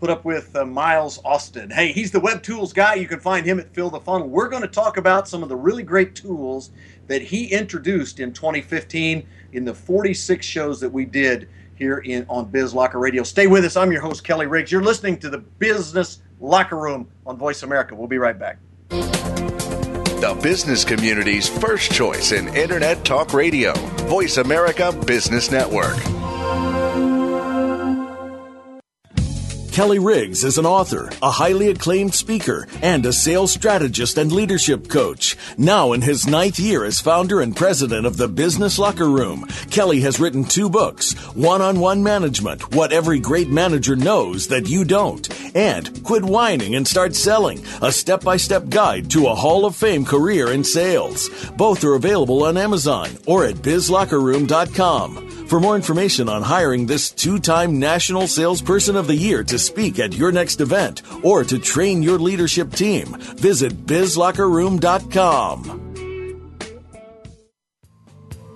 put up with uh, Miles Austin. Hey, he's the web tools guy. You can find him at Fill the Funnel. We're going to talk about some of the really great tools that he introduced in 2015 in the 46 shows that we did here in on Biz Locker Radio. Stay with us. I'm your host Kelly Riggs. You're listening to the Business Locker Room on Voice America. We'll be right back. The business community's first choice in Internet Talk Radio, Voice America Business Network. Kelly Riggs is an author, a highly acclaimed speaker, and a sales strategist and leadership coach. Now in his ninth year as founder and president of the Business Locker Room, Kelly has written two books One on One Management What Every Great Manager Knows That You Don't, and Quit Whining and Start Selling A Step by Step Guide to a Hall of Fame Career in Sales. Both are available on Amazon or at bizlockerroom.com. For more information on hiring this two time National Salesperson of the Year to speak at your next event or to train your leadership team, visit bizlockerroom.com.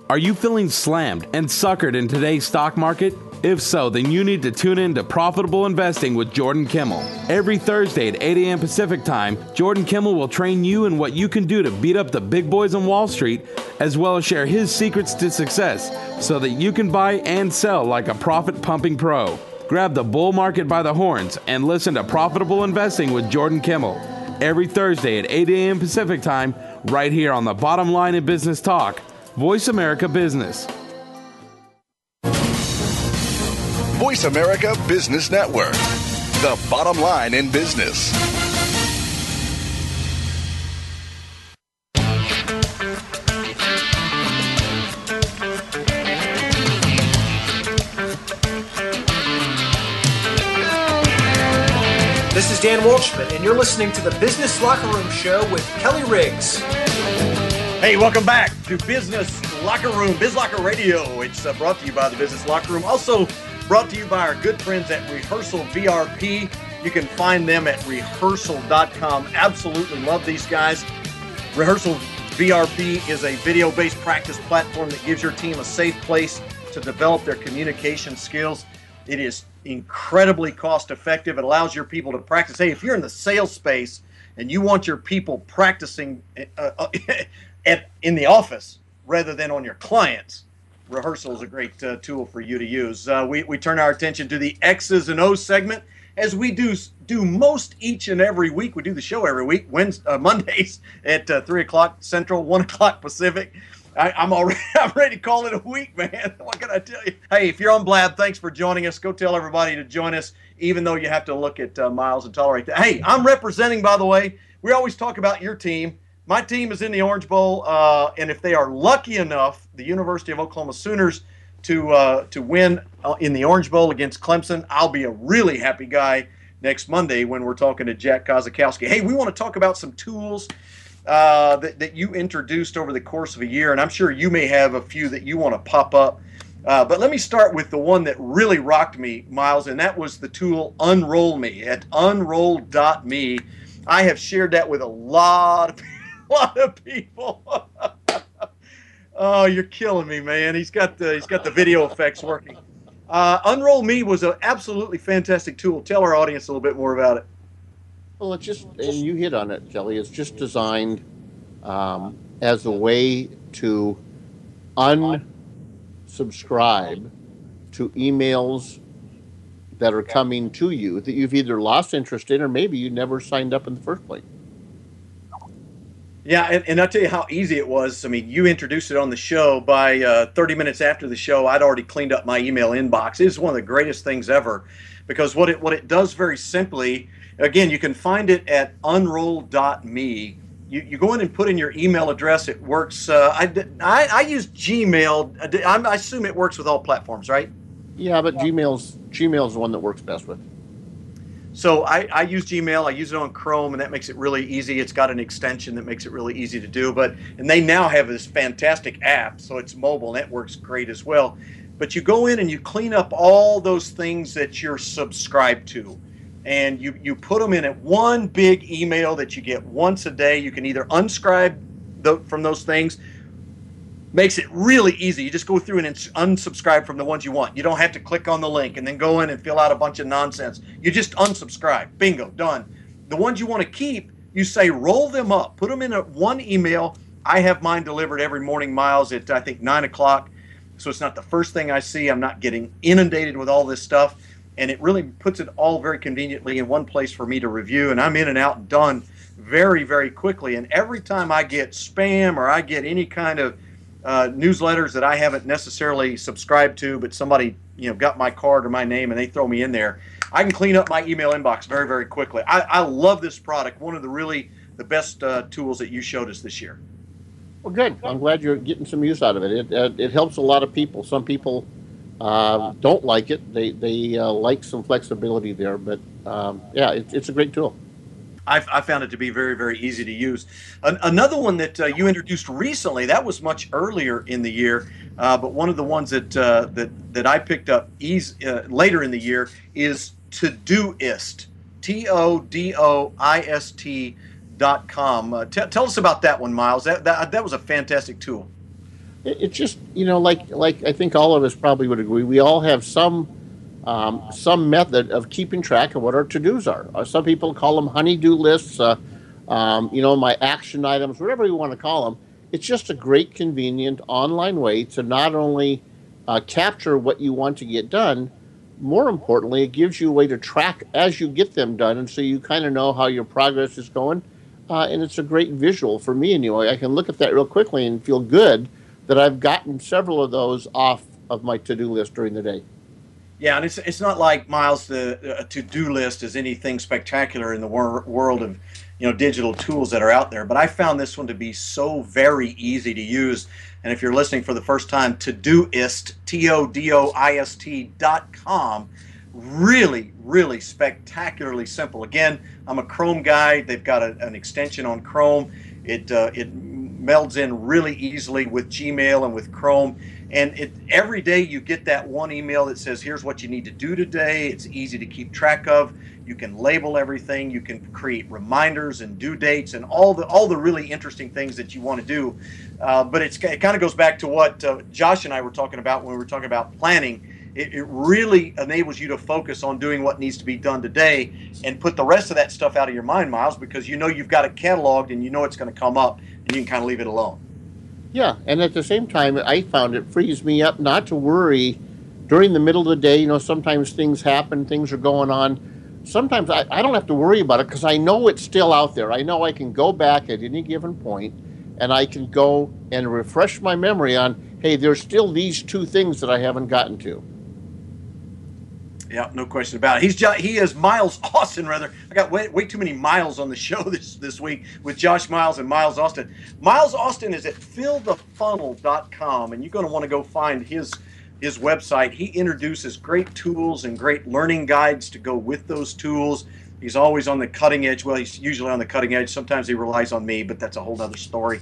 Are you feeling slammed and suckered in today's stock market? If so, then you need to tune in to Profitable Investing with Jordan Kimmel. Every Thursday at 8 a.m. Pacific Time, Jordan Kimmel will train you in what you can do to beat up the big boys on Wall Street, as well as share his secrets to success so that you can buy and sell like a profit pumping pro. Grab the bull market by the horns and listen to Profitable Investing with Jordan Kimmel. Every Thursday at 8 a.m. Pacific Time, right here on the bottom line in business talk, Voice America Business. Voice America Business Network, the bottom line in business. Is Dan Walshman, and you're listening to the Business Locker Room Show with Kelly Riggs. Hey, welcome back to Business Locker Room, Biz Locker Radio. It's uh, brought to you by the Business Locker Room. Also brought to you by our good friends at Rehearsal VRP. You can find them at rehearsal.com. Absolutely love these guys. Rehearsal VRP is a video based practice platform that gives your team a safe place to develop their communication skills. It is incredibly cost effective. It allows your people to practice. Hey, if you're in the sales space and you want your people practicing uh, uh, at, in the office rather than on your clients, rehearsal is a great uh, tool for you to use. Uh, we, we turn our attention to the X's and O's segment as we do do most each and every week. We do the show every week, Wednesday, uh, Mondays at uh, three o'clock Central, one o'clock Pacific. I, am already I'm ready to call it a week, man. What can I tell you? Hey, if you're on Blab, thanks for joining us. Go tell everybody to join us, even though you have to look at uh, Miles and tolerate that. Hey, I'm representing, by the way. We always talk about your team. My team is in the Orange Bowl, uh, and if they are lucky enough, the University of Oklahoma Sooners to uh, to win uh, in the Orange Bowl against Clemson, I'll be a really happy guy next Monday when we're talking to Jack Kosakowski. Hey, we want to talk about some tools uh, that, that you introduced over the course of a year, and I'm sure you may have a few that you want to pop up. Uh, but let me start with the one that really rocked me, Miles, and that was the tool Unroll Me at unroll.me. I have shared that with a lot of, a lot of people. oh, you're killing me, man. He's got the he's got the video effects working. Uh, Unroll Me was an absolutely fantastic tool. Tell our audience a little bit more about it. Well, it's just, and you hit on it, Kelly. It's just designed um, as a way to unsubscribe to emails that are coming to you that you've either lost interest in or maybe you never signed up in the first place. Yeah, and, and I'll tell you how easy it was. I mean, you introduced it on the show. By uh, 30 minutes after the show, I'd already cleaned up my email inbox. It is one of the greatest things ever because what it what it does very simply, again, you can find it at unroll.me. You, you go in and put in your email address. It works. Uh, I, I, I use Gmail. I, I assume it works with all platforms, right? Yeah, but Gmail's Gmail's the one that works best with. So I, I, use Gmail. I use it on Chrome, and that makes it really easy. It's got an extension that makes it really easy to do. But and they now have this fantastic app, so it's mobile and it works great as well. But you go in and you clean up all those things that you're subscribed to, and you you put them in at one big email that you get once a day. You can either unscribe the, from those things makes it really easy. You just go through and unsubscribe from the ones you want. You don't have to click on the link and then go in and fill out a bunch of nonsense. You just unsubscribe. Bingo, done. The ones you want to keep, you say roll them up, put them in a one email. I have mine delivered every morning, Miles, at I think nine o'clock. So it's not the first thing I see. I'm not getting inundated with all this stuff. And it really puts it all very conveniently in one place for me to review. And I'm in and out and done very, very quickly. And every time I get spam or I get any kind of uh, newsletters that I haven't necessarily subscribed to, but somebody you know got my card or my name and they throw me in there. I can clean up my email inbox very, very quickly. I, I love this product. One of the really the best uh, tools that you showed us this year. Well, good. I'm glad you're getting some use out of it. It uh, it helps a lot of people. Some people uh, don't like it. They they uh, like some flexibility there, but um, yeah, it, it's a great tool. I, I, found it to be very, very easy to use. An, another one that uh, you introduced recently, that was much earlier in the year, uh, but one of the ones that uh, that that I picked up uh, later in the year is Todoist, T O D O I S T dot com. T- tell us about that one, Miles. That, that that was a fantastic tool. It's just you know, like like I think all of us probably would agree. We all have some um, some method of keeping track of what our to dos are. Uh, some people call them honeydew lists, uh, um, you know, my action items, whatever you want to call them. It's just a great, convenient online way to not only uh, capture what you want to get done, more importantly, it gives you a way to track as you get them done. And so you kind of know how your progress is going. Uh, and it's a great visual for me anyway. I can look at that real quickly and feel good that I've gotten several of those off of my to do list during the day. Yeah, and it's it's not like Miles the to do list is anything spectacular in the wor- world of you know digital tools that are out there. But I found this one to be so very easy to use. And if you're listening for the first time, Todoist T O D O I S T dot com, really really spectacularly simple. Again, I'm a Chrome guy. They've got a, an extension on Chrome. It uh, it melds in really easily with Gmail and with Chrome and it, every day you get that one email that says, here's what you need to do today. It's easy to keep track of. You can label everything. You can create reminders and due dates and all the all the really interesting things that you want to do. Uh, but it kind of goes back to what uh, Josh and I were talking about when we were talking about planning. It, it, really enables you to focus on doing what needs to be done today and put the rest of that stuff out of your mind, Miles, because you know you've got it cataloged and you know it's going to come up and you can kind of leave it alone. Yeah, and at the same time, I found it frees me up not to worry during the middle of the day. You know, sometimes things happen, things are going on. Sometimes I, I don't have to worry about it because I know it's still out there. I know I can go back at any given point and I can go and refresh my memory on, hey, there's still these two things that I haven't gotten to. Yeah, no question about it. He's he is Miles Austin rather. I got way, way too many miles on the show this this week with Josh Miles and Miles Austin. Miles Austin is at fillthefunnel.com and you're going to want to go find his his website. He introduces great tools and great learning guides to go with those tools. He's always on the cutting edge. Well, he's usually on the cutting edge. Sometimes he relies on me, but that's a whole other story.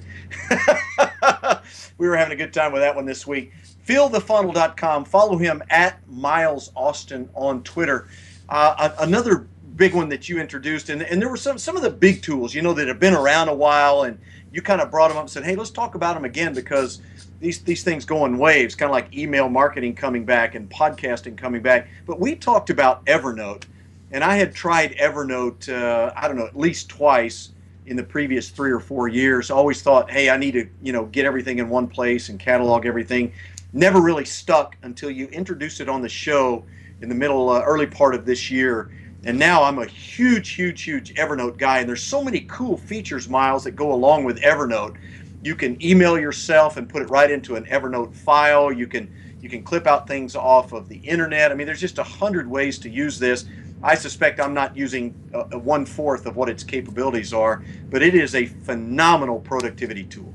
we were having a good time with that one this week fillthefunnel.com. Follow him at Miles Austin on Twitter. Uh, another big one that you introduced, and, and there were some, some of the big tools, you know, that have been around a while, and you kind of brought them up and said, hey, let's talk about them again because these, these things go in waves, kind of like email marketing coming back and podcasting coming back. But we talked about Evernote, and I had tried Evernote, uh, I don't know, at least twice in the previous three or four years. I always thought, hey, I need to, you know, get everything in one place and catalog everything never really stuck until you introduced it on the show in the middle, uh, early part of this year. And now I'm a huge, huge, huge Evernote guy. And there's so many cool features, Miles, that go along with Evernote. You can email yourself and put it right into an Evernote file. You can you can clip out things off of the internet. I mean, there's just a hundred ways to use this. I suspect I'm not using a one fourth of what its capabilities are, but it is a phenomenal productivity tool.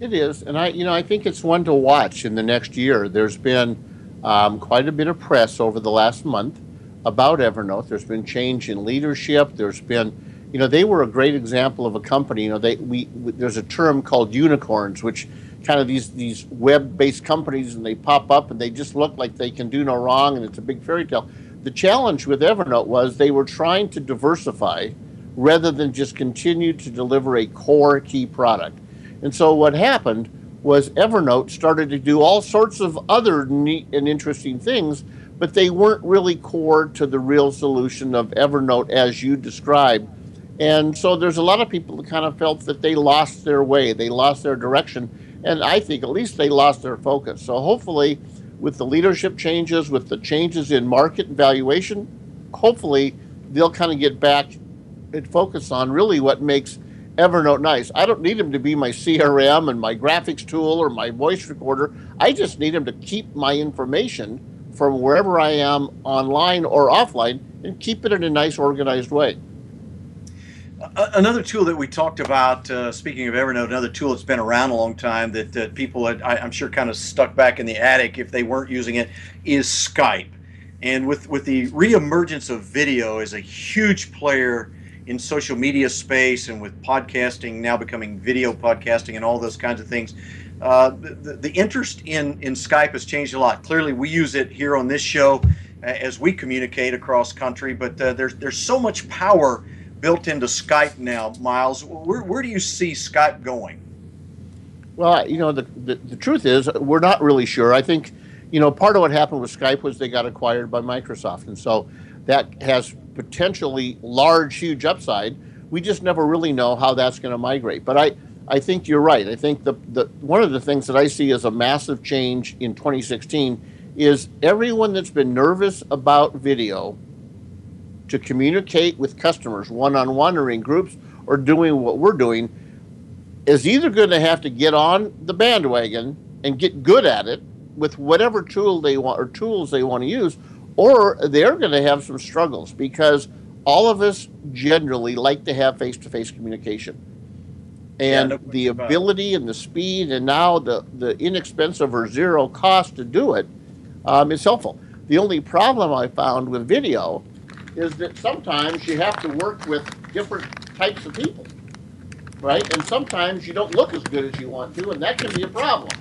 It is, and I, you know, I think it's one to watch in the next year. There's been um, quite a bit of press over the last month about Evernote. There's been change in leadership. There's been, you know, they were a great example of a company. You know, they we, there's a term called unicorns, which kind of these these web-based companies, and they pop up and they just look like they can do no wrong, and it's a big fairy tale. The challenge with Evernote was they were trying to diversify rather than just continue to deliver a core key product. And so what happened was Evernote started to do all sorts of other neat and interesting things, but they weren't really core to the real solution of Evernote as you described. And so there's a lot of people that kind of felt that they lost their way, they lost their direction, and I think at least they lost their focus. So hopefully, with the leadership changes, with the changes in market valuation, hopefully they'll kind of get back and focus on really what makes Evernote nice. I don't need him to be my CRM and my graphics tool or my voice recorder. I just need him to keep my information from wherever I am online or offline and keep it in a nice, organized way. Another tool that we talked about, uh, speaking of Evernote, another tool that's been around a long time that uh, people, had, I, am sure, kind of stuck back in the attic if they weren't using it, is Skype. And with, with the reemergence of video as a huge player in social media space and with podcasting now becoming video podcasting and all those kinds of things, uh, the, the interest in, in Skype has changed a lot. Clearly, we use it here on this show as we communicate across country, but uh, there's, there's so much power built into Skype now, Miles. Where, where do you see Skype going? Well, you know, the, the, the, truth is, we're not really sure. I think, you know, part of what happened with Skype was they got acquired by Microsoft. And so that has potentially large, huge upside. We just never really know how that's going to migrate. But I, I think you're right. I think the, the one of the things that I see as a massive change in 2016 is everyone that's been nervous about video to communicate with customers one on one or in groups or doing what we're doing is either going to have to get on the bandwagon and get good at it with whatever tool they want or tools they want to use, or they're going to have some struggles because all of us generally like to have face to face communication. And yeah, no the ability and the speed, and now the, the inexpensive or zero cost to do it um, is helpful. The only problem I found with video is that sometimes you have to work with different types of people, right? And sometimes you don't look as good as you want to, and that can be a problem.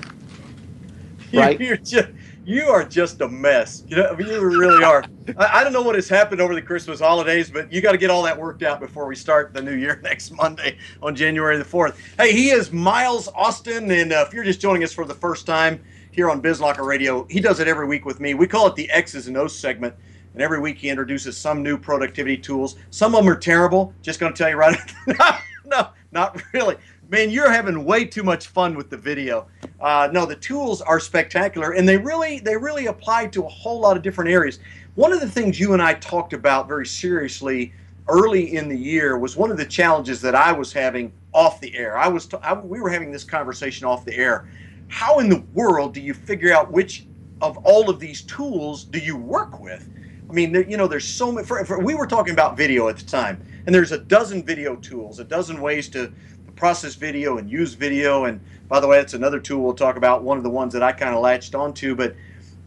Right? You're just, you are just a mess. You know, I mean, you really are. I, I, don't know what has happened over the Christmas holidays, but you got to get all that worked out before we start the new year next Monday on January the 4th. Hey, he is Miles Austin, and uh, if you're just joining us for the first time here on BizLocker Radio, he does it every week with me. We call it the X's and O's segment and every week he introduces some new productivity tools. Some of them are terrible. Just going to tell you right no, no, not really. Man, you're having way too much fun with the video. Uh, no, the tools are spectacular, and they really they really apply to a whole lot of different areas. One of the things you and I talked about very seriously early in the year was one of the challenges that I was having off the air. I was t- I, we were having this conversation off the air. How in the world do you figure out which of all of these tools do you work with? I mean, there, you know, there's so many. For, for, we were talking about video at the time, and there's a dozen video tools, a dozen ways to process video and use video. And by the way, that's another tool we'll talk about. One of the ones that I kind of latched onto. But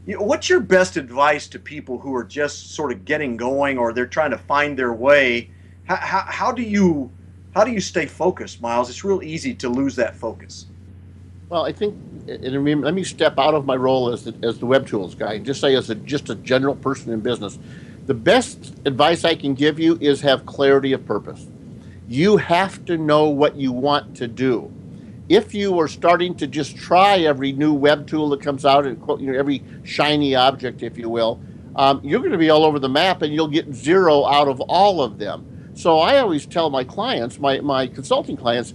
you know, what's your best advice to people who are just sort of getting going or they're trying to find their way? How, how, how do you how do you stay focused, Miles? It's real easy to lose that focus. Well, I think, and let me step out of my role as the, as the web tools guy and just say, as a, just a general person in business, the best advice I can give you is have clarity of purpose. You have to know what you want to do. If you are starting to just try every new web tool that comes out and you know, every shiny object, if you will, um, you're going to be all over the map and you'll get zero out of all of them. So I always tell my clients, my, my consulting clients,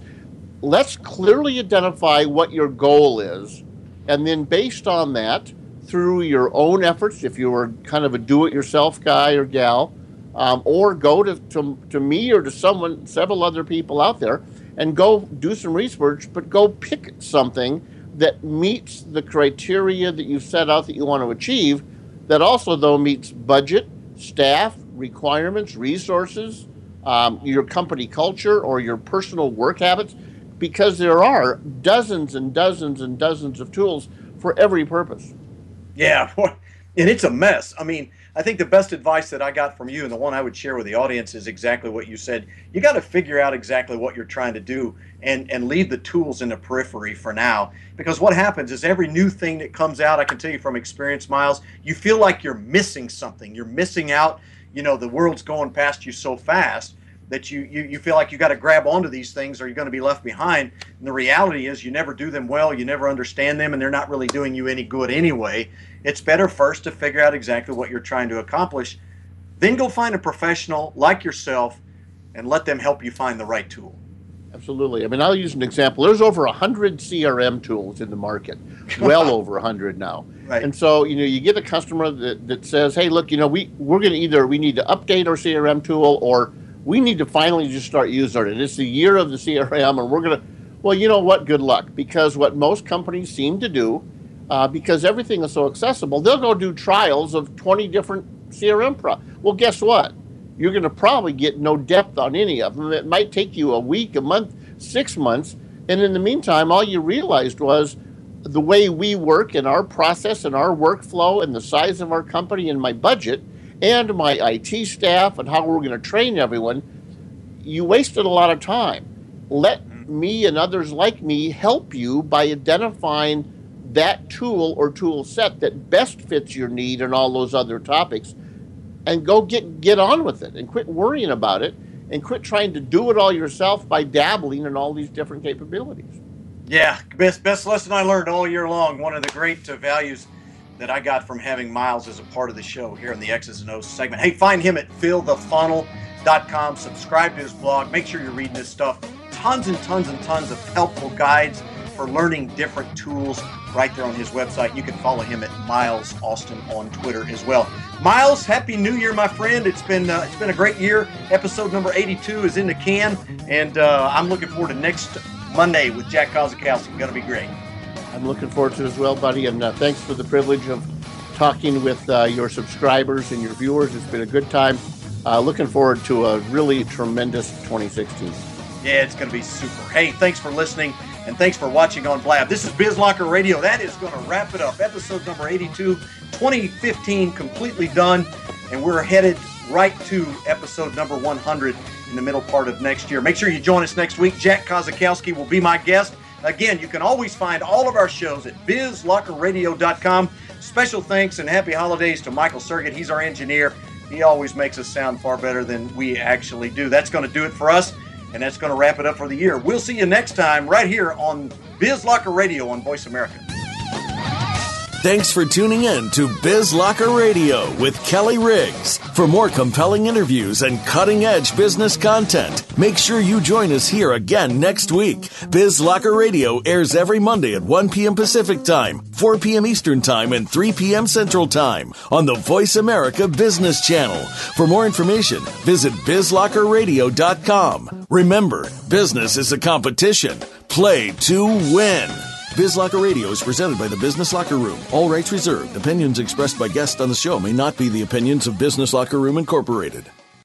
let's clearly identify what your goal is. And then, based on that, through your own efforts, if you are kind of a do it yourself guy or gal, um, or go to, to, to me or to someone, several other people out there, and go do some research, but go pick something that meets the criteria that you set out that you want to achieve, that also, though, meets budget, staff, requirements, resources, um, your company culture, or your personal work habits because there are dozens and dozens and dozens of tools for every purpose. Yeah, and it's a mess. I mean, I think the best advice that I got from you and the one I would share with the audience is exactly what you said. You got to figure out exactly what you're trying to do and, and leave the tools in the periphery for now. Because what happens is every new thing that comes out, I can tell you from experience, Miles, you feel like you're missing something. You're missing out. You know, the world's going past you so fast that you, you, you feel like you got to grab onto these things or you're going to be left behind. And the reality is you never do them well, you never understand them, and they're not really doing you any good anyway. It's better first to figure out exactly what you're trying to accomplish, then go find a professional like yourself and let them help you find the right tool. Absolutely. I mean, I'll use an example. There's over 100 CRM tools in the market, well over 100 now. Right. And so, you know, you get a customer that, that says, hey, look, you know, we, we're going to either, we need to update our CRM tool or we need to finally just start using it. It's the year of the CRM, and we're going to, well, you know what? Good luck. Because what most companies seem to do uh, because everything is so accessible. They'll go do trials of 20 different CRM pro. Well, guess what? You're going to probably get no depth on any of them. It might take you a week, a month, six months, and in the meantime, all you realized was the way we work and our process and our workflow and the size of our company and my budget and my IT staff and how we're going to train everyone. You wasted a lot of time. Let me and others like me help you by identifying that tool or tool set that best fits your need and all those other topics and go get get on with it and quit worrying about it and quit trying to do it all yourself by dabbling in all these different capabilities. Yeah, best best lesson I learned all year long. One of the great uh, values that I got from having Miles as a part of the show here in the X's and O's segment. Hey, find him at fillthefunnel.com. Subscribe to his blog. Make sure you're reading this stuff. Tons and tons and tons of helpful guides for learning different tools right there on his website. You can follow him at Miles Austin on Twitter as well. Miles, happy New Year, my friend. It's been uh, it's been a great year. Episode number 82 is in the can, and uh, I'm looking forward to next Monday with Jack Kosakowski. Going to be great. I'm looking forward to it as well, buddy. And uh, thanks for the privilege of talking with uh, your subscribers and your viewers. It's been a good time. Uh, looking forward to a really tremendous 2016. Yeah, it's going to be super. Hey, thanks for listening and thanks for watching on Blab. This is BizLocker Radio. That is going to wrap it up. Episode number 82, 2015, completely done, and we're headed right to episode number 100 in the middle part of next year. Make sure you join us next week. Jack Kosakowski will be my guest. Again, you can always find all of our shows at bizlockerradio.com. Special thanks and happy holidays to Michael Sergett. He's our engineer. He always makes us sound far better than we actually do. That's going to do it for us. And that's going to wrap it up for the year. We'll see you next time right here on BizLocker Radio on Voice America. Thanks for tuning in to Biz Locker Radio with Kelly Riggs. For more compelling interviews and cutting edge business content, make sure you join us here again next week. Biz Locker Radio airs every Monday at 1 p.m. Pacific Time, 4 p.m. Eastern Time, and 3 p.m. Central Time on the Voice America Business Channel. For more information, visit bizlockerradio.com. Remember, business is a competition. Play to win. BizLocker Radio is presented by the Business Locker Room. All rights reserved. Opinions expressed by guests on the show may not be the opinions of Business Locker Room Incorporated.